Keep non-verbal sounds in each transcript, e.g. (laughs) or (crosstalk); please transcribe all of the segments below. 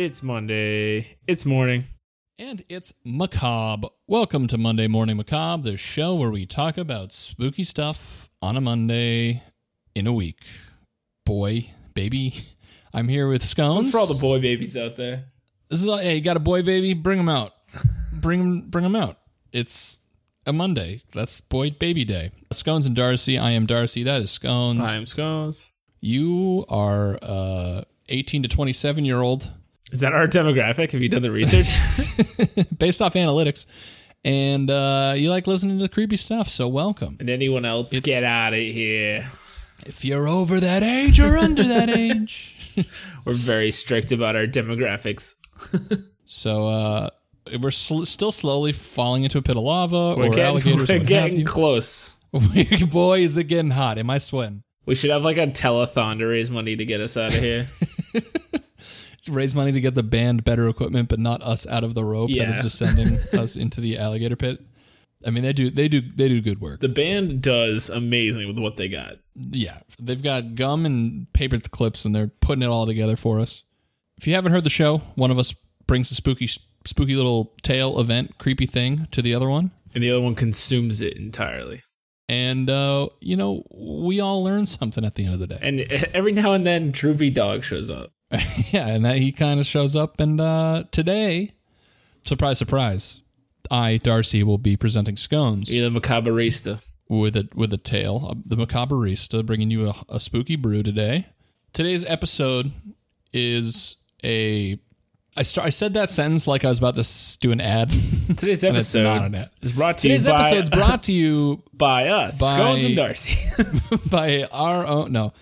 It's Monday. It's morning. And it's Macabre. Welcome to Monday Morning Macabre, the show where we talk about spooky stuff on a Monday in a week. Boy, baby, (laughs) I'm here with Scones. It's for all the boy babies out there. This is all, hey, you got a boy baby? Bring him out. (laughs) bring him, bring him out. It's a Monday. That's boy baby day. Scones and Darcy. I am Darcy. That is Scones. I am Scones. You are uh 18 to 27 year old Is that our demographic? Have you done the research? (laughs) (laughs) based off analytics. And uh, you like listening to creepy stuff, so welcome. and anyone else, It's- get out of here. If you're over that age or under that (laughs) age. We're very strict about our demographics. So uh, we're sl- still slowly falling into a pit of lava We're or getting, alligators. we're getting close. Boy, is it getting hot. Am I sweating? We should have like a telethon to raise money to get us out of here. Raise money to get the band better equipment, but not us out of the rope that is descending (laughs) us into the alligator pit. I mean, they do, they do, they do good work. the band does amazing with what they got. yeah, they've got gum and paper clips, and they're putting it all together for us. If you haven't heard the show, one of us brings a spooky, spooky little tale event, creepy thing to the other one, And the other one consumes it entirely. and uh, you know we all learn something at the end of the day. And every now and then, Droopy Dog shows up. (laughs) yeah, and that he kind of shows up, and uh, today, surprise, surprise, I Darcy will be presenting scones You're the macabarista. with a with a tale, the macabarista, bringing you a, a spooky brew today. Today's episode is a. I start. I said that sentence like I was about to do an ad. (laughs) Today's episode not an ad. is brought to Today's you by, episode is brought to you (laughs) by us, by- Scones and Darcy. by our own no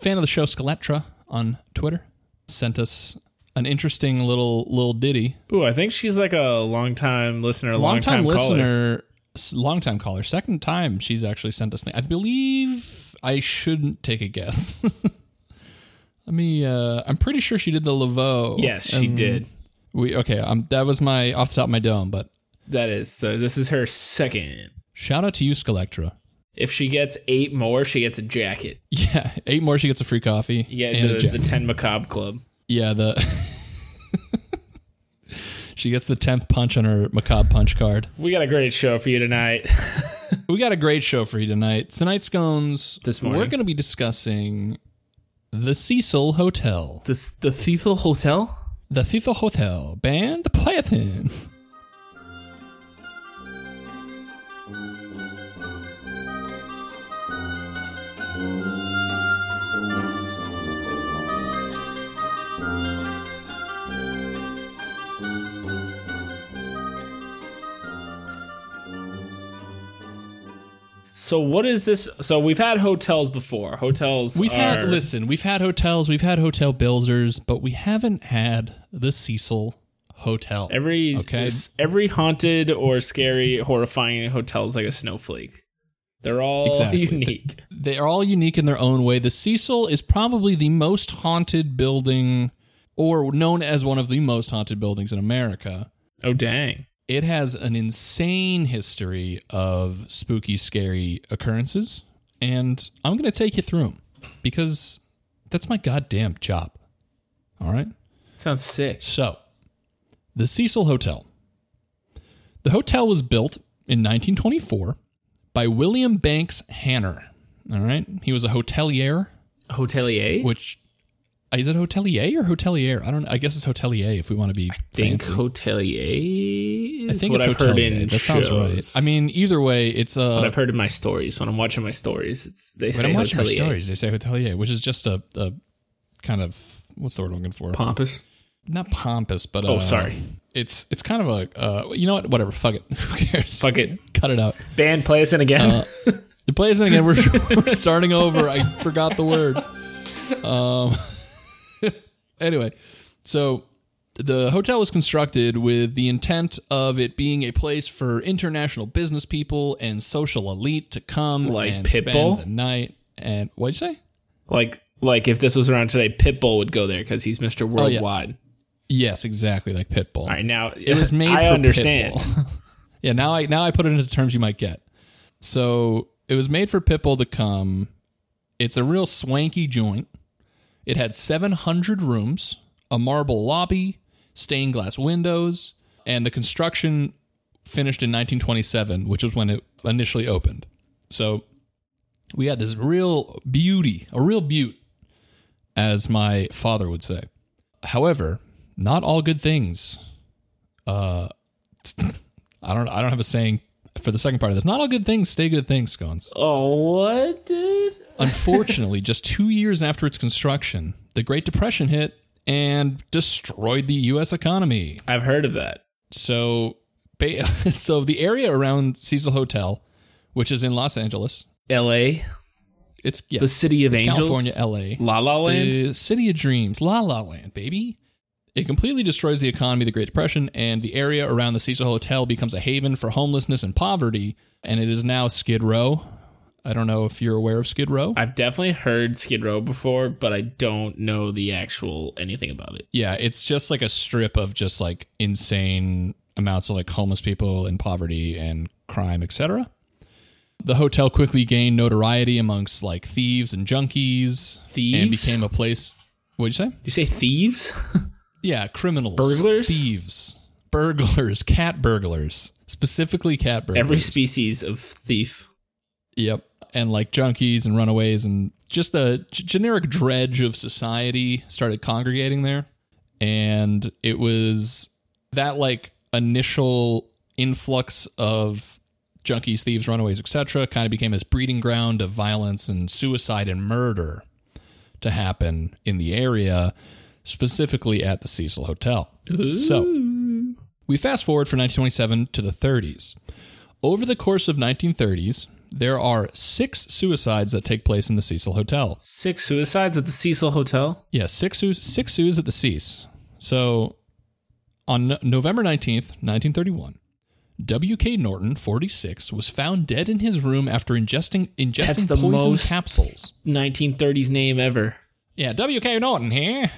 fan of the show Skeletra on Twitter sent us an interesting little little ditty. Ooh, I think she's like a long time listener, long caller. listener, s- long-time caller. Second time she's actually sent us. Thing. I believe I shouldn't take a guess. (laughs) Let me. Uh, I'm pretty sure she did the Laveau. Yes, she did. We okay. Um, that was my off the top of my dome. But That is so. This is her second. shout out to you, Skeletra. If she gets eight more, she gets a jacket. (laughs) Yeah, eight more. She gets a free coffee. Get and the, the ten macabre club. Yeah, the (laughs) she gets the tenth punch on her macabre punch card. We got a great show for you tonight. (laughs) We got a great show for you tonight. Tonight's scones. This morning. we're going to be discussing the Cecil Hotel, this the Cecil Hotel. the Cecil Hotel band Python. So what is this? So we've had hotels before. Hotels. We've are, had listen, we've had hotels, we've had hotel builders, but we haven't had the Cecil Hotel. every Okay. every haunted or scary, horrifying hotel is like a snowflake. They're all Exactly. unique. they are all unique in their own way. The Cecil is probably the most haunted building, or known as one of the most haunted buildings in America. Oh dang! It has an insane history of spooky, scary occurrences, and I'm going to take you through them because that's my goddamn job. All right. Sounds sick. So, the Cecil Hotel. The hotel was built in 1924 by William Banks Hanner. All right. He was a hotelier, Hotelier. which is it hotelier or hotelier? I don't know. I guess it's hotelier if we want to be think fancy. hotelier. I Is think what it's I've heard hotelier. in That sounds right. I mean, either way, it's a. what I've heard in my stories when I'm watching my stories. It's they when say I'm watching my hotelier. stories, they say hotelier, which is just a, a kind of what's the word I'm looking for? Pompous. Not pompous, but Oh, uh, sorry. It's it's kind of a uh, you know what? Whatever. Fuck it. (laughs) Who cares? Fuck it. Cut it out. Band play us in again. Uh, (laughs) The plays again. We're, (laughs) we're starting over. I forgot the word. Um. Anyway, so the hotel was constructed with the intent of it being a place for international business people and social elite to come Like and Pitbull? spend the night. And what'd you say? like like if this was around today, Pitbull would go there because he's Mr. Oh, yeah. Worldwide. Yes, exactly, like Pitbull. All right, now It was (laughs) made I for understand. Pitbull. (laughs) yeah, now I now I put it into terms you might get. So it was made for Pitbull to come. It's a real swanky joint. It had 700 rooms, a marble lobby, stained glass windows, and the construction finished in 1927, which was when it initially opened. So we had this real beauty, a real beaut, as my father would say. However, not all good things. Uh, (laughs) I don't. I don't have a saying for the second part of this. Not all good things stay good things, scones. Oh, what, dude? (laughs) Unfortunately, just two years after its construction, the Great Depression hit and destroyed the U.S. economy. I've heard of that. So, (laughs) so the area around Cecil Hotel, which is in Los Angeles, L.A., it's yeah, the city of it's angels, California, L.A. La La Land. The city of dreams, La La Land, baby. It completely destroys the economy of the Great Depression, and the area around the Cecil Hotel becomes a haven for homelessness and poverty, and it is now Skid Row. I don't know if you're aware of Skid Row. I've definitely heard Skid Row before, but I don't know the actual anything about it. Yeah, it's just like a strip of just like insane amounts of like homeless people and poverty and crime, etc. The hotel quickly gained notoriety amongst like thieves and junkies and became a place. What'd you say? you say thieves? (laughs) Yeah, criminals, Burglars? thieves, burglars, (laughs) cat burglars, specifically cat burglars. Every species of thief. Yep, and like junkies and runaways and just the g- generic dredge of society started congregating there, and it was that like initial influx of junkies, thieves, runaways, etc. kind of became this breeding ground of violence and suicide and murder to happen in the area, specifically at the Cecil Hotel. So, we fast forward from 1927 to the 30s. Over the course of 1930s, there are six suicides that take place in the Cecil Hotel. Six suicides at the Cecil Hotel. Yeah, six sues, six sues at the Cease. So, on No- November 19th, 1931, W.K. Norton, 46, was found dead in his room after ingesting ingesting That's the poison most- capsules. 1930s name ever. Yeah, W.K. Norton here.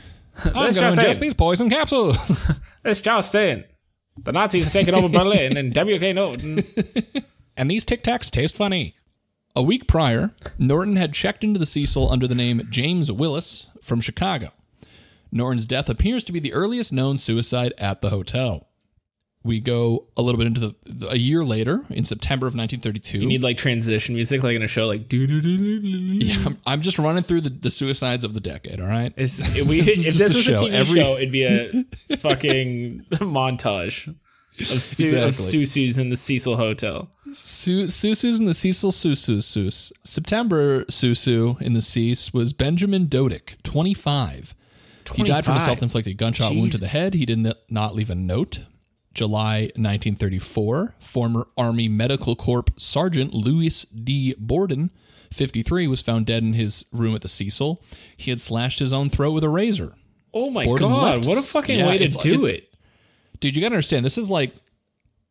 I'm going Let's to just ingest these poison capsules. (laughs) (laughs) It's just saying. The Nazis have taken over Berlin and W.K. Norton. (laughs) and these Tic Tacs taste funny. A week prior, Norton had checked into the Cecil under the name James Willis from Chicago. Norton's death appears to be the earliest known suicide at the hotel. We go a little bit into the, the- a year later, in September of 1932. You need like transition music, like in a show, like do do do do. Yeah, I'm, I'm just running through the, the suicides of the decade. All right. It's, if (laughs) we, This is if this was show. a TV Every- show, it'd be a (laughs) fucking montage of, su- of Susus in the Cecil Hotel. Su- Susus in the Cecil Susu Sus. September Susu in the Cease was Benjamin Dodick, 25. He died from a self-inflicted gunshot wound to the head. He did not leave a note. July 1934, former Army Medical Corps Sergeant Louis D. Borden, 53, was found dead in his room at the Cecil. He had slashed his own throat with a razor. Oh my Borden god! left. What a fucking Yeah, way to do it- it. Dude, you gotta understand, this is like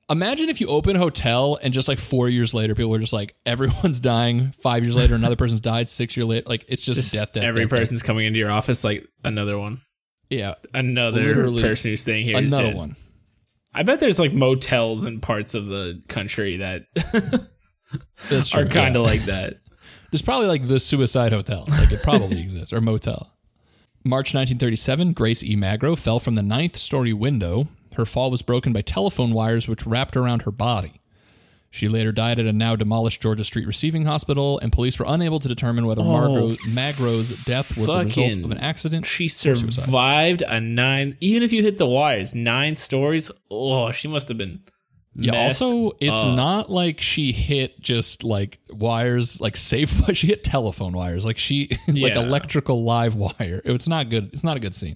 imagine if you open a hotel and just like four years later, people are just like, everyone's dying. Five years later, another person's died. Six years later, like it's just, death, death. Every death, death. person's coming into your office like another one. Yeah, Another Literally person who's staying here. another one. I bet there's like motels in parts of the country that (laughs) true. are kind yeah. of like that. (laughs) There's probably like the suicide hotel. Like it probably (laughs) exists or motel. March 1937, Grace E. Magro fell from the ninth story window. Her fall was broken by telephone wires which wrapped around her body. She later died at a now demolished Georgia Street Receiving Hospital, and police were unable to determine whether oh, Margot, Magro's death was the result Oh, of an accident. She survived a nine. Even if you hit the wires, nine stories. Oh, she must have been. Yeah. Also, it's up. not like she hit just like wires, like safe. (laughs) She hit telephone wires, like she (laughs) like Yeah. electrical live wire. It's not good. It's not a good scene.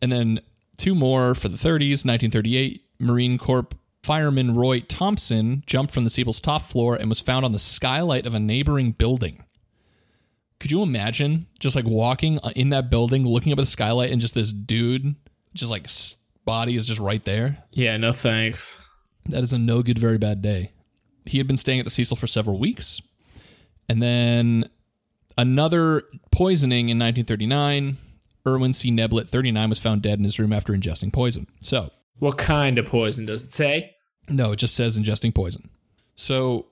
And then two more for the 30s. 1938, Marine Corps fireman Roy Thompson jumped from the Cecil's top floor and was found on the skylight of a neighboring building. Could you imagine just like walking uh, in that building, looking up at the skylight, and just this dude, just like body is just right there? Yeah, no thanks. That is a no good, very bad day. He had been staying at the Cecil for several weeks. And then another poisoning in 1939. Erwin C. Neblett, 39, was found dead in his room after ingesting poison. So, What kind of poison does it say? no, it just says ingesting poison. So,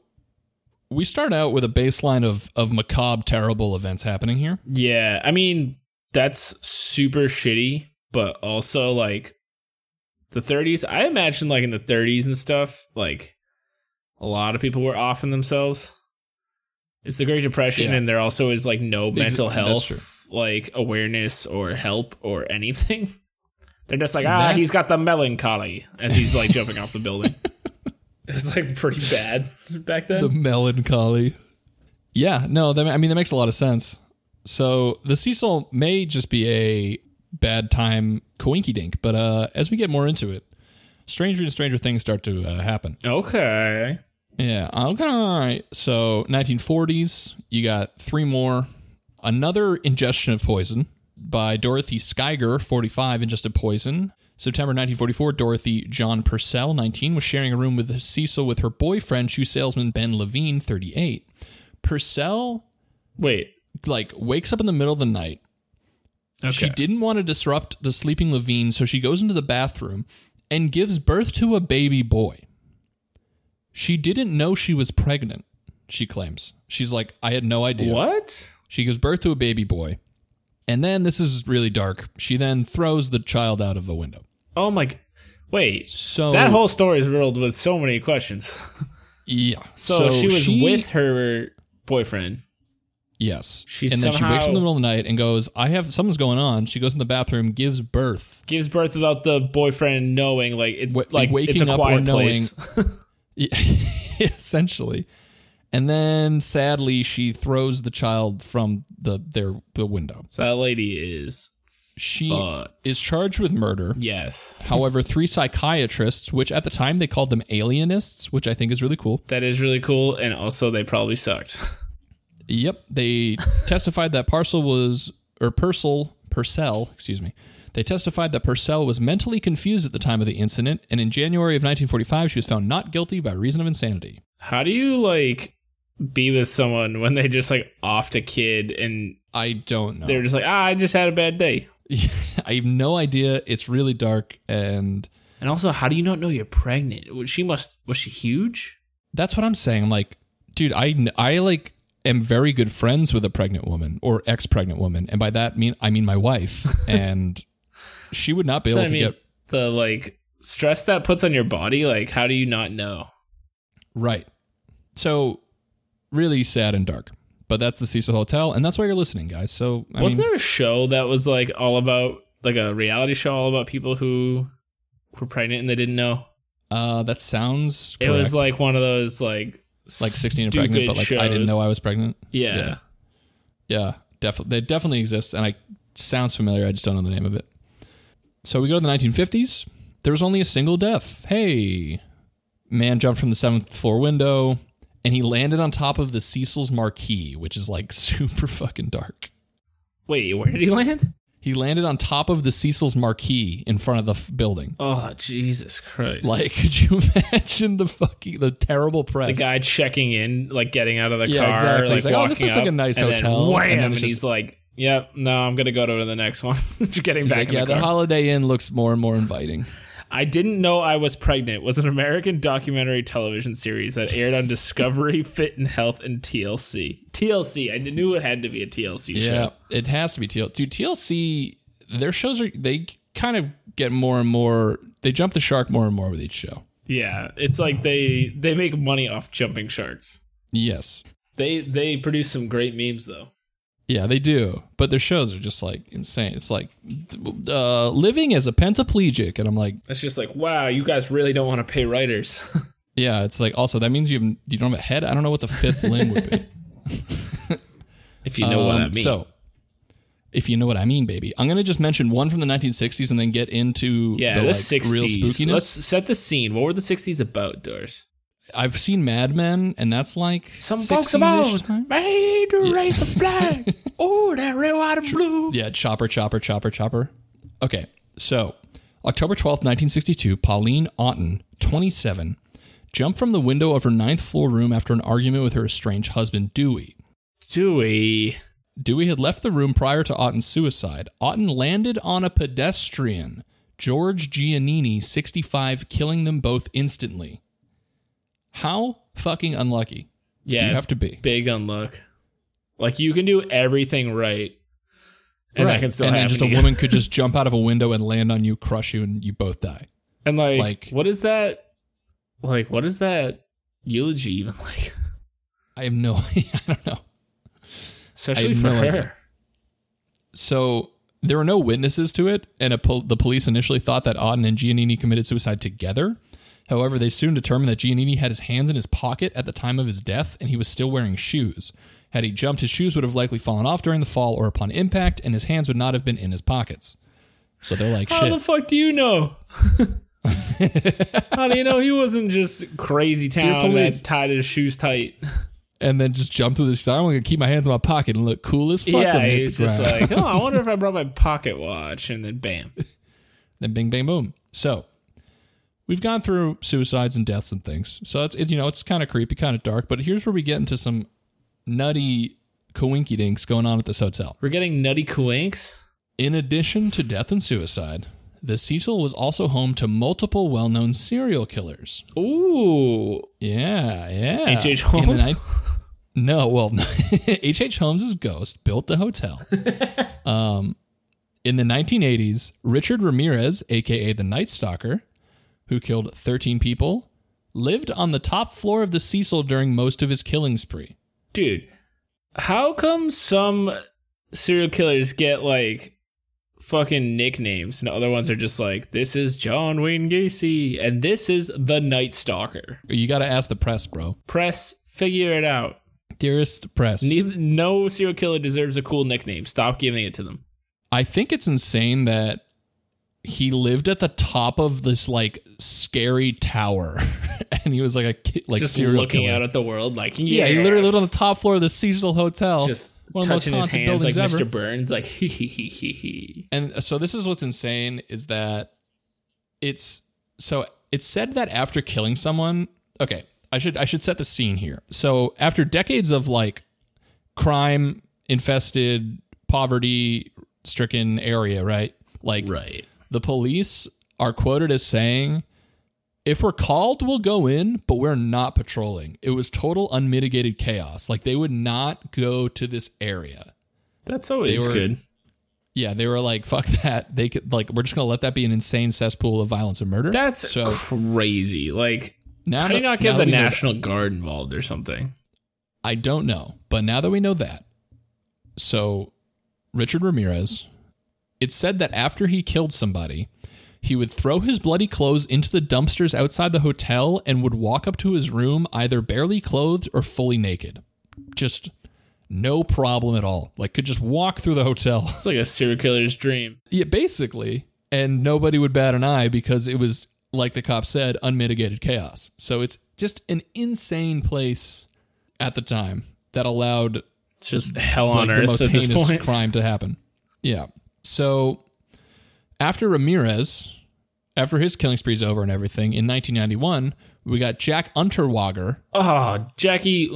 we start out with a baseline of, of macabre, terrible events happening here. Yeah, I mean, that's super shitty, but also like the 30s. I imagine like in the 30s and stuff, like a lot of people were offing themselves. It's the Great Depression, Yeah. and there also is like no mental health, like awareness or help or anything. (laughs) They're just like, ah, That- he's got the melancholy as he's like jumping off the building. (laughs) It's like pretty bad back then. the melancholy. Yeah, no, that, I mean that makes a lot of sense. So the Cecil may just be a bad time coinky dink, but uh, as we get more into it, stranger and stranger things start to uh, happen. okay. Yeah. Okay. All right. So 1940s, you got three more. Another ingestion of poison by Dorothy Skyger, 45, ingested poison. September 1944, Dorothy John Purcell, 19, was sharing a room with Cecil with her boyfriend, shoe salesman Ben Levine, 38. Purcell, Wait. like, wakes up in the middle of the night. Okay. She didn't want to disrupt the sleeping Levine, so she goes into the bathroom and gives birth to a baby boy. She didn't know she was pregnant, she claims. She's like, I had no idea. What? She gives birth to a baby boy. And then this is really dark. She then throws the child out of a window. Oh my. Wait. So that whole story is riddled with so many questions. (laughs) yeah. So, she was with her boyfriend. yes. She and then she wakes up in the middle of the night and goes, "I have something's going on." She goes in the bathroom, gives birth. Gives birth without the boyfriend knowing, like it's Wa- like waking it's a up or knowing- place. (laughs) (laughs) essentially. And then sadly she throws the child from the their the window. so that lady is She fucked. is charged with murder. yes, However, three psychiatrists, which at the time they called them alienists, which I think is really cool. that is really cool, and also they probably sucked. (laughs) Yep, they testified that Parcel was or Purcell Purcell, excuse me. They testified that Purcell was mentally confused at the time of the incident, and in January of 1945, she was found not guilty by reason of insanity. How do you like be with someone when they just like offed a kid and I don't know. they're just like, ah, I just had a bad day. (laughs) I have no idea. It's really dark, and And also, how do you not know you're pregnant? Was she must was she huge? that's what I'm saying. I'm like, dude, I I like am very good friends with a pregnant woman or ex-pregnant woman, and by that mean I mean my wife, (laughs) and she would not be able I to mean, get the like stress that puts on your body. Like, how do you not know? right. So really sad and dark. But that's the Cecil Hotel, and that's why you're listening, guys. So I Wasn't mean, there a show that was like all about like a reality show all about people who were pregnant and they didn't know? uh, that sounds. It was like one of those like like 16 and pregnant, but like I didn't know I was pregnant. Yeah. Yeah. Yeah, definitely. They definitely exist, and I sounds familiar. I just don't know the name of it. So we go to the 1950s. There was only a single death. Hey, man jumped from the seventh floor window, and he landed on top of the Cecil's marquee, which is like (laughs) super fucking dark. Wait, where did he land? He landed on top of the Cecil's marquee in front of the f- building. Oh Jesus Christ! Like, (laughs) could you imagine the fucking the terrible press? the guy checking in, like getting out of the Yeah, car, exactly. like, He's like, "Oh, this looks like a nice and hotel," Then wham, and and, then it's he's just- like, "Yep, no, I'm gonna go to the next one." (laughs) Getting back like, in yeah, the the. Holiday Inn looks more and more inviting. I didn't know I was pregnant was an American documentary television series that aired on Discovery, (laughs) Fit and Health, and TLC. TLC. I knew it had to be a TLC Yeah, show. it has to be TLC. Dude, TLC, their shows are they kind of get more and more. They jump the shark more and more with each show. Yeah, it's like they they make money off jumping sharks. Yes, They they produce some great memes though. Yeah, they do. But their shows are just like insane. It's like uh, living as a pentaplegic, and I'm like, It's just like, wow, you guys really don't want to pay writers. (laughs) yeah. It's like also that means you have, you don't have a head. I don't know what the fifth limb would be. (laughs) if you know what I Um, mean. So, if you know what I mean, baby, I'm gonna just mention one from the 1960s and then get into yeah, the, the, like, 60s. real spookiness. Let's set the scene. What were the 60s about, Doris? I've seen Mad Men, and that's like Some 60s-ish folks about time. made to raise the flag. (laughs) oh, that red, white, and blue. Yeah, chopper, chopper, chopper, chopper. Okay, so October 12th, 1962, Pauline Otton, 27, jumped from the window of her ninth floor room after an argument with her estranged husband, Dewey. Dewey. Dewey had left the room prior to Otton's suicide. Otton landed on a pedestrian, George Giannini, 65, killing them both instantly. How fucking unlucky Yeah, do you have to be? big unluck. Like you can do everything right, and that can still and then just a woman could (laughs) just jump out of a window and land on you, crush you, and you both die. And like, like- what is that? Like, what is that eulogy even (laughs) like? I have no, (laughs) I don't know. Especially for no her. idea. So there were no witnesses to it, and a pol- the police initially thought that Otton and Giannini committed suicide together. However, they soon determined that Giannini had his hands in his pocket at the time of his death, and he was still wearing shoes. Had he jumped, his shoes would have likely fallen off during the fall or upon impact, and his hands would not have been in his pockets. So they're like, How shit. the fuck do you know? (laughs) How do you know he wasn't just crazy town that tied his shoes tight? and then just jumped with his. I'm going to keep my hands in my pocket and look cool as fuck. yeah, when I he's the just like, oh, I wonder if I (laughs) brought my pocket watch, and then bam. then bing bang boom so we've gone through suicides and deaths and things so it's it, you know it's kind of creepy kind of dark but here's where we get into some nutty coinky dinks going on at this hotel We're getting nutty coinks. in addition to death and suicide the Cecil was also home to multiple well-known serial killers. Ooh, Yeah, yeah. H.H. In the Holmes? no, well, (laughs) H.H. Holmes's ghost built the hotel. (laughs) um, in the 1980s, Richard Ramirez, aka the Night Stalker, who killed 13 people, lived on the top floor of the Cecil during most of his killing spree. dude, how come some serial killers get like fucking nicknames and other ones are just like, this is John Wayne Gacy and this is the Night Stalker? You got to ask the press, bro. Press, figure it out. Dearest press. Neither, no serial killer deserves a cool nickname. Stop giving it to them. I think it's insane that he lived at the top of this like scary tower, (laughs) and he was like a ki- like Just looking killer. out at the world like, Yeah, he literally lived on the top floor of the Cecil Hotel. just one of the most touching his hands like buildings Mr. Burns, like (laughs) hee hee hee hee hee. And so this is what's insane is that it's so it's said that after killing someone, okay, I should I should set the scene here. So after decades of like crime infested, poverty stricken area, right? Like Right. The police are quoted as saying if we're called, we'll go in, but we're not patrolling. It was total unmitigated chaos. Like they would not go to this area. That's always were- good. Yeah, they were like, "Fuck that." They could like, we're just gonna let that be an insane cesspool of violence and murder. That's so crazy. Like, now. how do you not get the that National Guard involved or something? I don't know, but now that we know that, so Richard Ramirez, it's said that after he killed somebody, he would throw his bloody clothes into the dumpsters outside the hotel and would walk up to his room either barely clothed or fully naked. Just no problem at all. Like could just walk through the hotel. It's like a serial killer's dream. Yeah, basically. And nobody would bat an eye because it was, like the cop said, unmitigated chaos. So it's just an insane place at the time that allowed It's just hell like, on the earth most at this heinous point. crime to happen. Yeah. So after Ramirez, after his killing spree's over and everything, in 1991, we got Jack Unterweger, Oh, Jackie.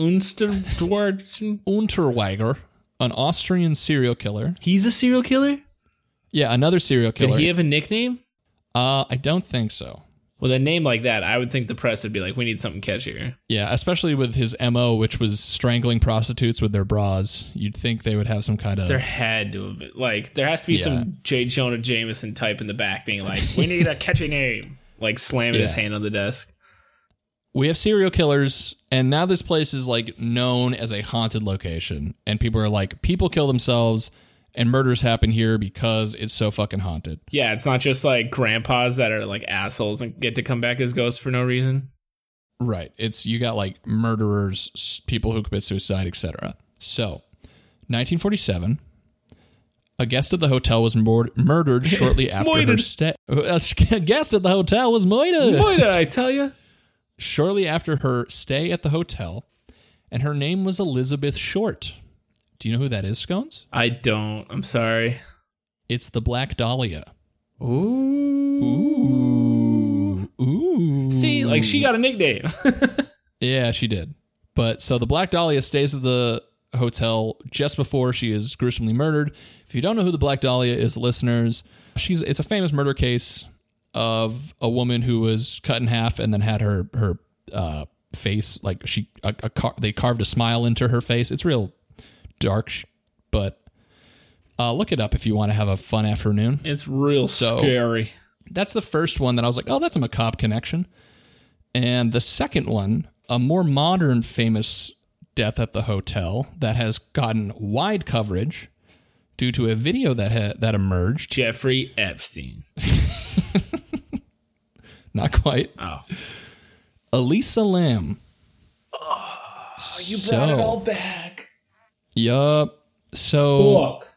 Unterweger, an Austrian serial killer. He's a serial killer? Yeah, another serial killer. Did he have a nickname? uh, I don't think so. With a name like that, I would think the press would be like, we need something catchier. Yeah, especially with his MO, which was strangling prostitutes with their bras. You'd think they would have some kind of. There had to have been. Like, there has to be Yeah. some J. Jonah Jameson type in the back being like, we need a catchy name. Like, slamming his hand on the desk. we have serial killers, and now this place is like known as a haunted location. And people are like, people kill themselves, and murders happen here because it's so fucking haunted. Yeah, it's not just like grandpas that are like assholes and get to come back as ghosts for no reason. Right. It's you got like murderers, people who commit suicide, etc. So, 1947, a guest at the hotel was mur- murdered (laughs) shortly after her stay. (laughs) A guest at the hotel was murdered. Boy, I (laughs) tell you? shortly after her stay at the hotel, and her name was Elizabeth Short. Do you know who that is, Scones? I don't. I'm sorry. It's the Black Dahlia. Ooh. Ooh. Ooh. See, like she got a nickname. (laughs) Yeah, she did. But so the Black Dahlia stays at the hotel just before she is gruesomely murdered. If you don't know who the Black Dahlia is, listeners, she's it's a famous murder case of a woman who was cut in half and then had her her uh, face like she a, a car, they carved a smile into her face. It's real dark, sh- but Uh, look it up if you want to have a fun afternoon. It's real So- scary. That's the first one that I was like, oh, that's a macabre connection. And the second one, a more modern famous death at the hotel that has gotten wide coverage due to a video that ha- that emerged. Jeffrey Epstein. (laughs) Not quite. Oh. Elisa Lam. Oh, you brought it all back. Yup. So, Look.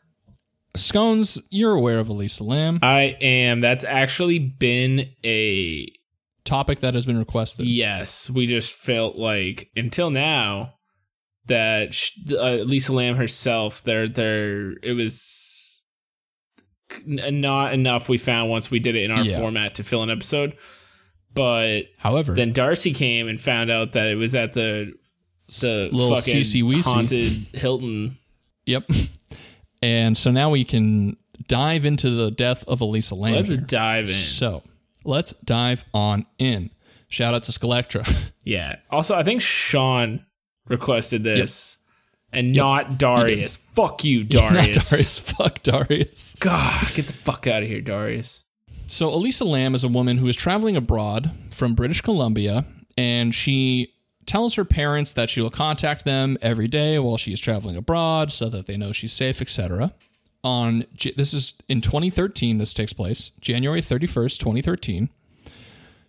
Scones, you're aware of Elisa Lam. I am. That's actually been a Topic that has been requested. yes. We just felt like until now that sh- uh, Lisa Lam herself, there, there, it was not enough. We found once we did it in our Yeah. format to fill an episode, but However, then Darcy came and found out that it was at the the little fucking Cece Weesey. haunted (laughs) Hilton. Yep. And so now we can dive into the death of Elisa Lam. Let's dive in. So let's dive on in. Shout out to Skelectra. (laughs) Yeah. Also, I think Sean requested this, and not Darius. Fuck you, (laughs) Not Darius. Darius. Fuck Darius. God, get the fuck out of here, Darius. So Elisa Lam is a woman who is traveling abroad from British Columbia, and she tells her parents that she will contact them every day while she is traveling abroad so that they know she's safe, etc. On this is in 2013 this takes place, January 31st, 2013.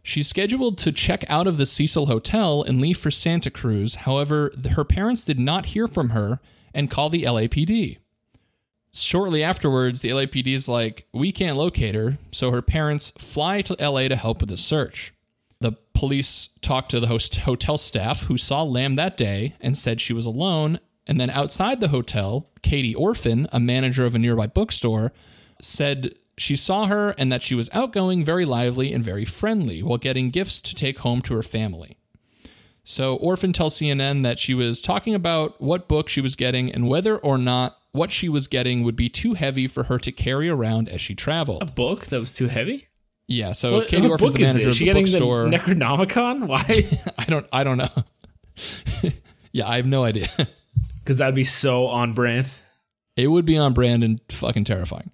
She's scheduled to check out of the Cecil Hotel and leave for Santa Cruz. However, her parents did not hear from her and call the LAPD. Shortly afterwards, the LAPD is like, we can't locate her, so her parents fly to LA to help with the search. The police talked to the host hotel staff who saw Lam that day and said she was alone. And then outside the hotel, Katie Orphan, a manager of a nearby bookstore, said she saw her and that she was outgoing, very lively, and very friendly while getting gifts to take home to her family. So Orphan tells CNN that she was talking about what book she was getting and whether or not what she was getting would be too heavy for her to carry around as she traveled. A book that was too heavy. Yeah, so What, Katie Orphan's book the is manager it? of the getting bookstore. the Necronomicon? (laughs) Why? I don't I don't know. (laughs) yeah, I have no idea. (laughs) Because that'd be so on brand. It would be on brand and fucking terrifying.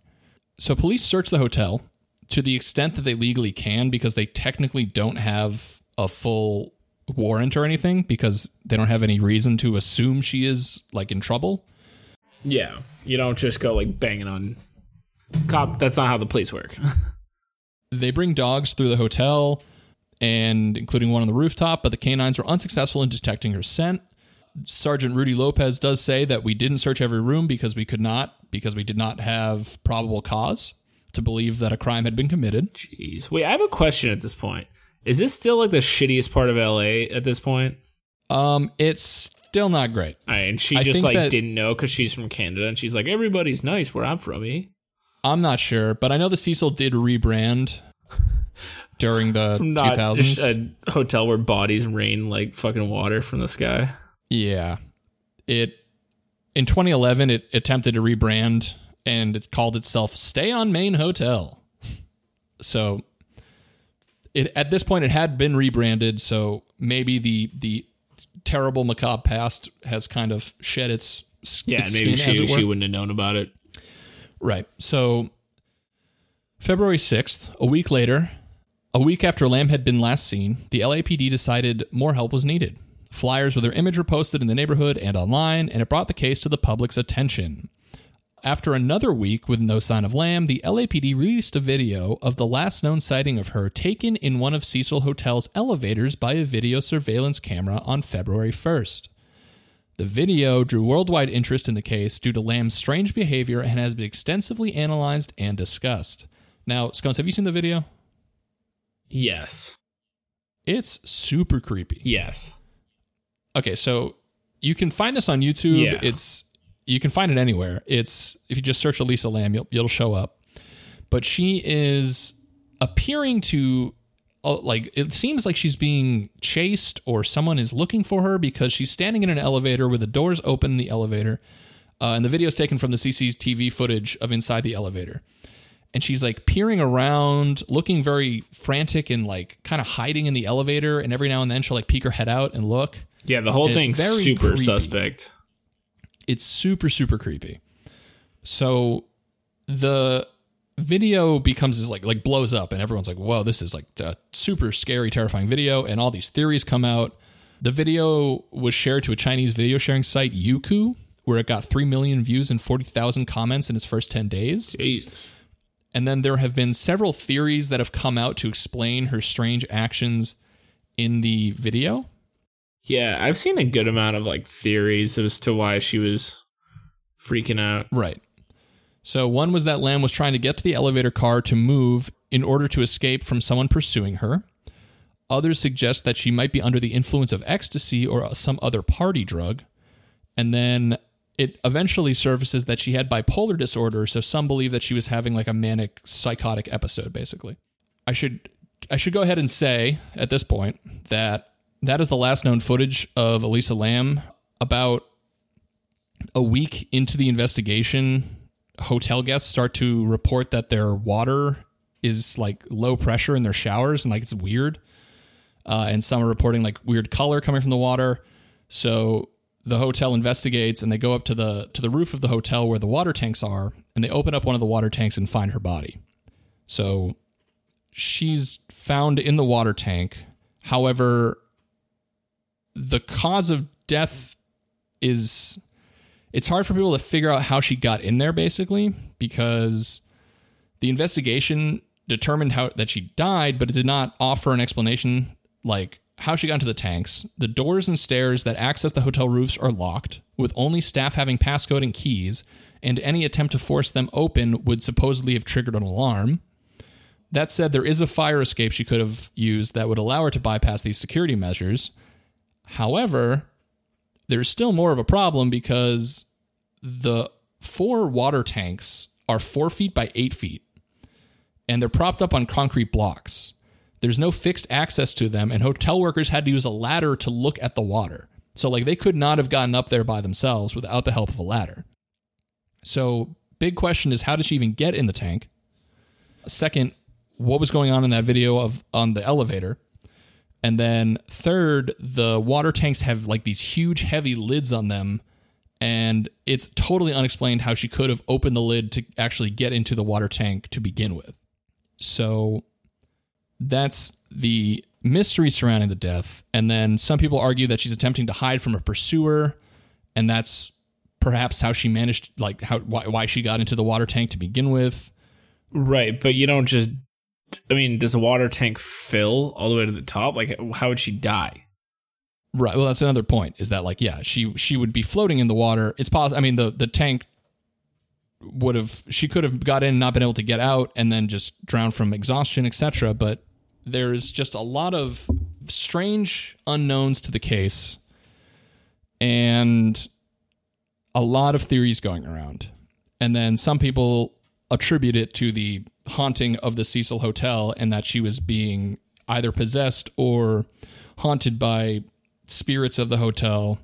So police search the hotel to the extent that they legally can because they technically don't have a full warrant or anything because they don't have any reason to assume she is like in trouble. Yeah, you don't just go like banging on cop. That's not how the police work. They bring dogs through the hotel and including one on the rooftop, but the canines were unsuccessful in detecting her scent. Sergeant Rudy Lopez does say that we didn't search every room because we could not because we did not have probable cause to believe that a crime had been committed. Jeez. Wait, I have a question at this point. Is this still like the shittiest part of LA at this point? Um, it's still not great. Right, and she I just like that- didn't know because she's from Canada, and she's like, everybody's nice where I'm from. Eh? I'm not sure, but I know the Cecil did rebrand (laughs) during the Not 2000s. just a hotel where bodies rain like fucking water from the sky. yeah, it in 2011 it attempted to rebrand and it called itself Stay on Main Hotel. (laughs) So it at this point it had been rebranded, so maybe the the terrible macabre past has kind of shed its Yeah, its maybe she she wouldn't have known about it. Right. So, February 6th, a week later, a week after Lam had been last seen, the LAPD decided more help was needed. Flyers with her image were posted in the neighborhood and online, and it brought the case to the public's attention. After another week with no sign of Lam, the LAPD released a video of the last known sighting of her taken in one of Cecil Hotel's elevators by a video surveillance camera on February 1st. The video drew worldwide interest in the case due to Lam's strange behavior and has been extensively analyzed and discussed. Now, Scones, have you seen the video? Yes. It's super creepy. Yes. Okay, so you can find this on YouTube. Yeah. It's you can find it anywhere. It's if you just search Elisa Lam, you'll, it'll show up. But she is appearing to like it seems like she's being chased or someone is looking for her because she's standing in an elevator with the doors open in the elevator. Uh, and the video is taken from the CCTV footage of inside the elevator. And she's like peering around, looking very frantic and like kind of hiding in the elevator. And every now and then she'll like peek her head out and look. Yeah, the whole And it's thing's very super creepy. suspect. It's super, super creepy. So the video becomes this like like blows up and everyone's like whoa this is like a super scary terrifying video and all these theories come out the video was shared to a chinese video sharing site youku where it got 3 million views and 40,000 comments in its first 10 days Jesus. and then there have been several theories that have come out to explain her strange actions in the video Yeah, I've seen a good amount of like theories as to why she was freaking out. Right. So one was that Lam was trying to get to the elevator car to move in order to escape from someone pursuing her. Others suggest that she might be under the influence of ecstasy or some other party drug. And then it eventually surfaces that she had bipolar disorder, so some believe that she was having like a manic psychotic episode basically. I should I should go ahead and say at this point that that is the last known footage of Elisa Lam about a week into the investigation, hotel guests start to report that their water is like low pressure in their showers and like it's weird. Uh, and some are reporting like weird color coming from the water. So the hotel investigates and they go up to the to the roof of the hotel where the water tanks are and they open up one of the water tanks and find her body. So she's found in the water tank. However, the cause of death is it's hard for people to figure out how she got in there basically because the investigation determined how that she died but it did not offer an explanation like how she got into the tanks. The doors and stairs that access the hotel roofs are locked with only staff having passcode and keys and any attempt to force them open would supposedly have triggered an alarm. That said there is a fire escape she could have used that would allow her to bypass these security measures. However there's still more of a problem because the four water tanks are four feet by eight feet and they're propped up on concrete blocks. There's no fixed access to them, and hotel workers had to use a ladder to look at the water. So, like, they could not have gotten up there by themselves without the help of a ladder. So, big question is how did she even get in the tank? Second, what was going on in that video of on the elevator? And then third, the water tanks have like these huge heavy lids on them and it's totally unexplained how she could have opened the lid to actually get into the water tank to begin with. So that's the mystery surrounding the death. And then some people argue that she's attempting to hide from a pursuer and that's perhaps how she managed like how why, why she got into the water tank to begin with. Right, but you don't just. I mean, does a water tank fill all the way to the top? Like, how would she die? Right. Well, that's another point. Is that like, yeah, she she would be floating in the water. It's possible. I mean, the the tank would have she could have got in, and not been able to get out, and then just drowned from exhaustion, etc. But there's just a lot of strange unknowns to the case, and a lot of theories going around. And then some people attribute it to the haunting of the Cecil Hotel and that she was being either possessed or haunted by spirits of the hotel.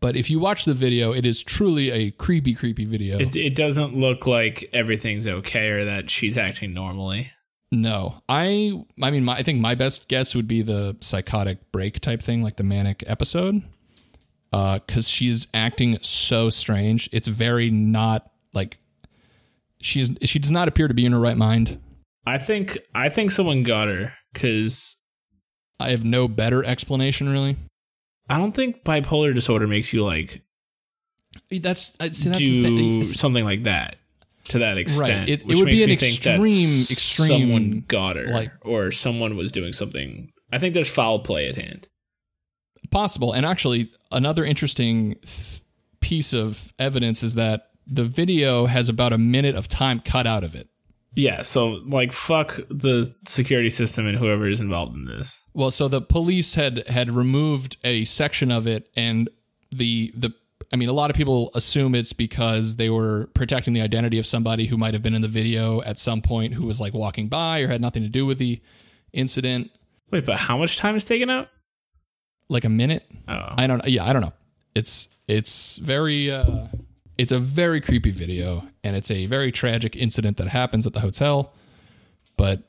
But if you watch the video, it is truly a creepy, creepy video. It, it doesn't look like everything's okay or that she's acting normally. no, I, I mean, my, I think my best guess would be the psychotic break type thing, like the manic episode, uh, because she's acting so strange. It's very not like she's she does not appear to be in her right mind. I think I think someone got her because I have no better explanation, really. I don't think bipolar disorder makes you like That's, see, that's do something like that to that extent. It- it which would be an me think that extreme- extreme, someone got her, like- or someone was doing something. I think there's foul play at hand. possible. And actually, another interesting th- piece of evidence is that the video has about a minute of time cut out of it. Yeah, so like fuck the security system and whoever is involved in this. Well, so the police had had removed a section of it, and the the I mean, a lot of people assume it's because they were protecting the identity of somebody who might have been in the video at some point who was like walking by or had nothing to do with the incident. Wait, but how much time is taken out? Like a minute. Oh, I don't. Yeah, I don't know. It's it's very. Uh, it's a very creepy video, and it's a very tragic incident that happens at the hotel. But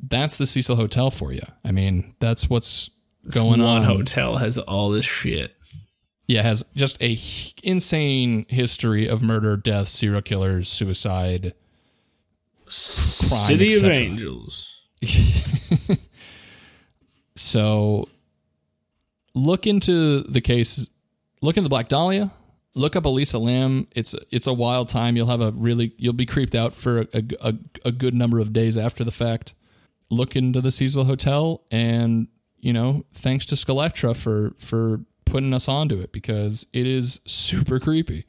that's the Cecil Hotel for you. I mean, that's what's going one on. hotel has all this shit. yeah, has just a h- insane history of murder, death, serial killers, suicide. Crime, City of. Angels. (laughs) So look into the case. Look into the Black Dahlia. Look up Elisa Lam. It's it's a wild time. You'll have a really you'll be creeped out for a, a, a good number of days after the fact. Look into the Cecil Hotel, and you know, thanks to Skeletra for for putting us onto it because it is super creepy.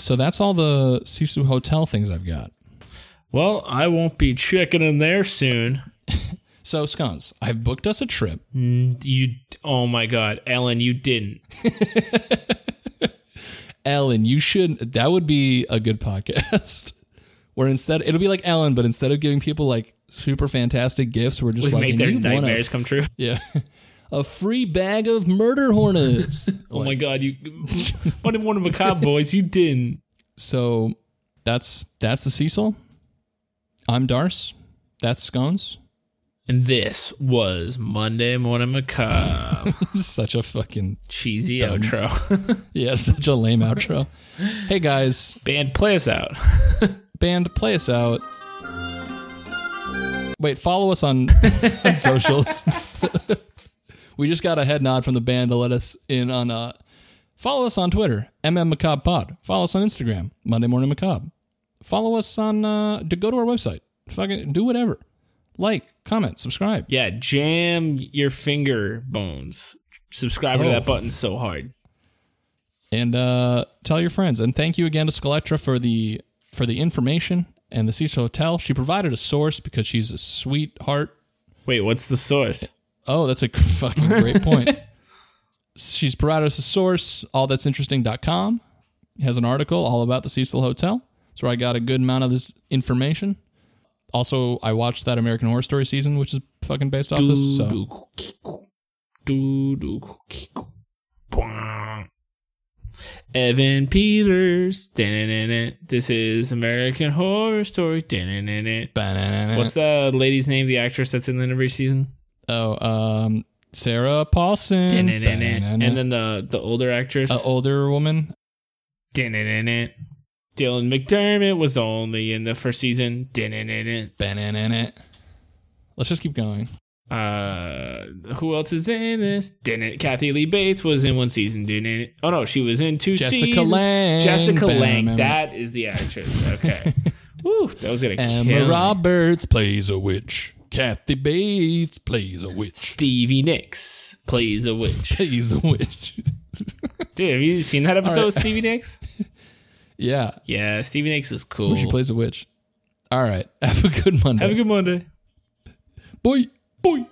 So that's all the Cecil Hotel things I've got. Well, I won't be checking in there soon. (laughs) So scones, I've booked us a trip. Mm, you, oh my God, Ellen, you didn't. (laughs) Ellen, you should. That would be a good podcast. (laughs) Where instead it'll be like Ellen, but instead of giving people like super fantastic gifts, we're just We like make their you've won a nightmares come true. Yeah. A free bag of murder hornets. (laughs) Oh my God, you, of one of macabre boys, you didn't. so that's that's the Cecil. I'm Darce. That's Scones. And this was Monday Morning Macabre. (laughs) Such a fucking Cheesy Done. outro. (laughs) yeah, such a lame outro. Hey guys, Band, play us out. band, play us out. Wait, follow us on, on socials. We just got a head nod from the band to let us in on. Uh, follow us on Twitter, MM Macabre Pod. Follow us on Instagram, Monday Morning Macabre. Follow us on. Uh, to go to our website. Fucking do whatever. Like, comment, subscribe. Yeah, jam your finger bones. Subscribe to Oh. that button so hard. and uh, tell your friends. And thank you again to Skeletra for the for the information and the Cecil Hotel. She provided a source because she's a sweetheart. Wait, what's the source? Oh, that's a (laughs) fucking great point. (laughs) She's provided us a source, allthat'sinteresting.com. Has an article all about the Cecil Hotel. That's where I got a good amount of this information. Also, I watched that American Horror Story season, which is fucking based off this. So Evan Peters. This is American Horror Story. What's the lady's name? The actress that's in the every season. Oh, um, Sarah Paulson, And then the the older actress. an older woman. Dylan McDermott was only in the first season. Banana. Let's just keep going. Uh, who else is in this? Didn't it? Kathy Lee Bates was in one season, didn't it? Oh no, she was in two Jessica seasons. Lange. Jessica Bam, Lange. bam. That is the actress. Okay. (laughs) Woo, that was gonna Emma kill me. Roberts plays a witch. Kathy Bates plays a witch. Stevie Nicks plays a witch. (laughs) Plays a witch. (laughs) Dude, have you seen that episode right. of Stevie Nicks? (laughs) yeah, Yeah, Stevie Nicks is cool. she plays a witch. All right. Have a good Monday. Have a good Monday. Boy. Boy.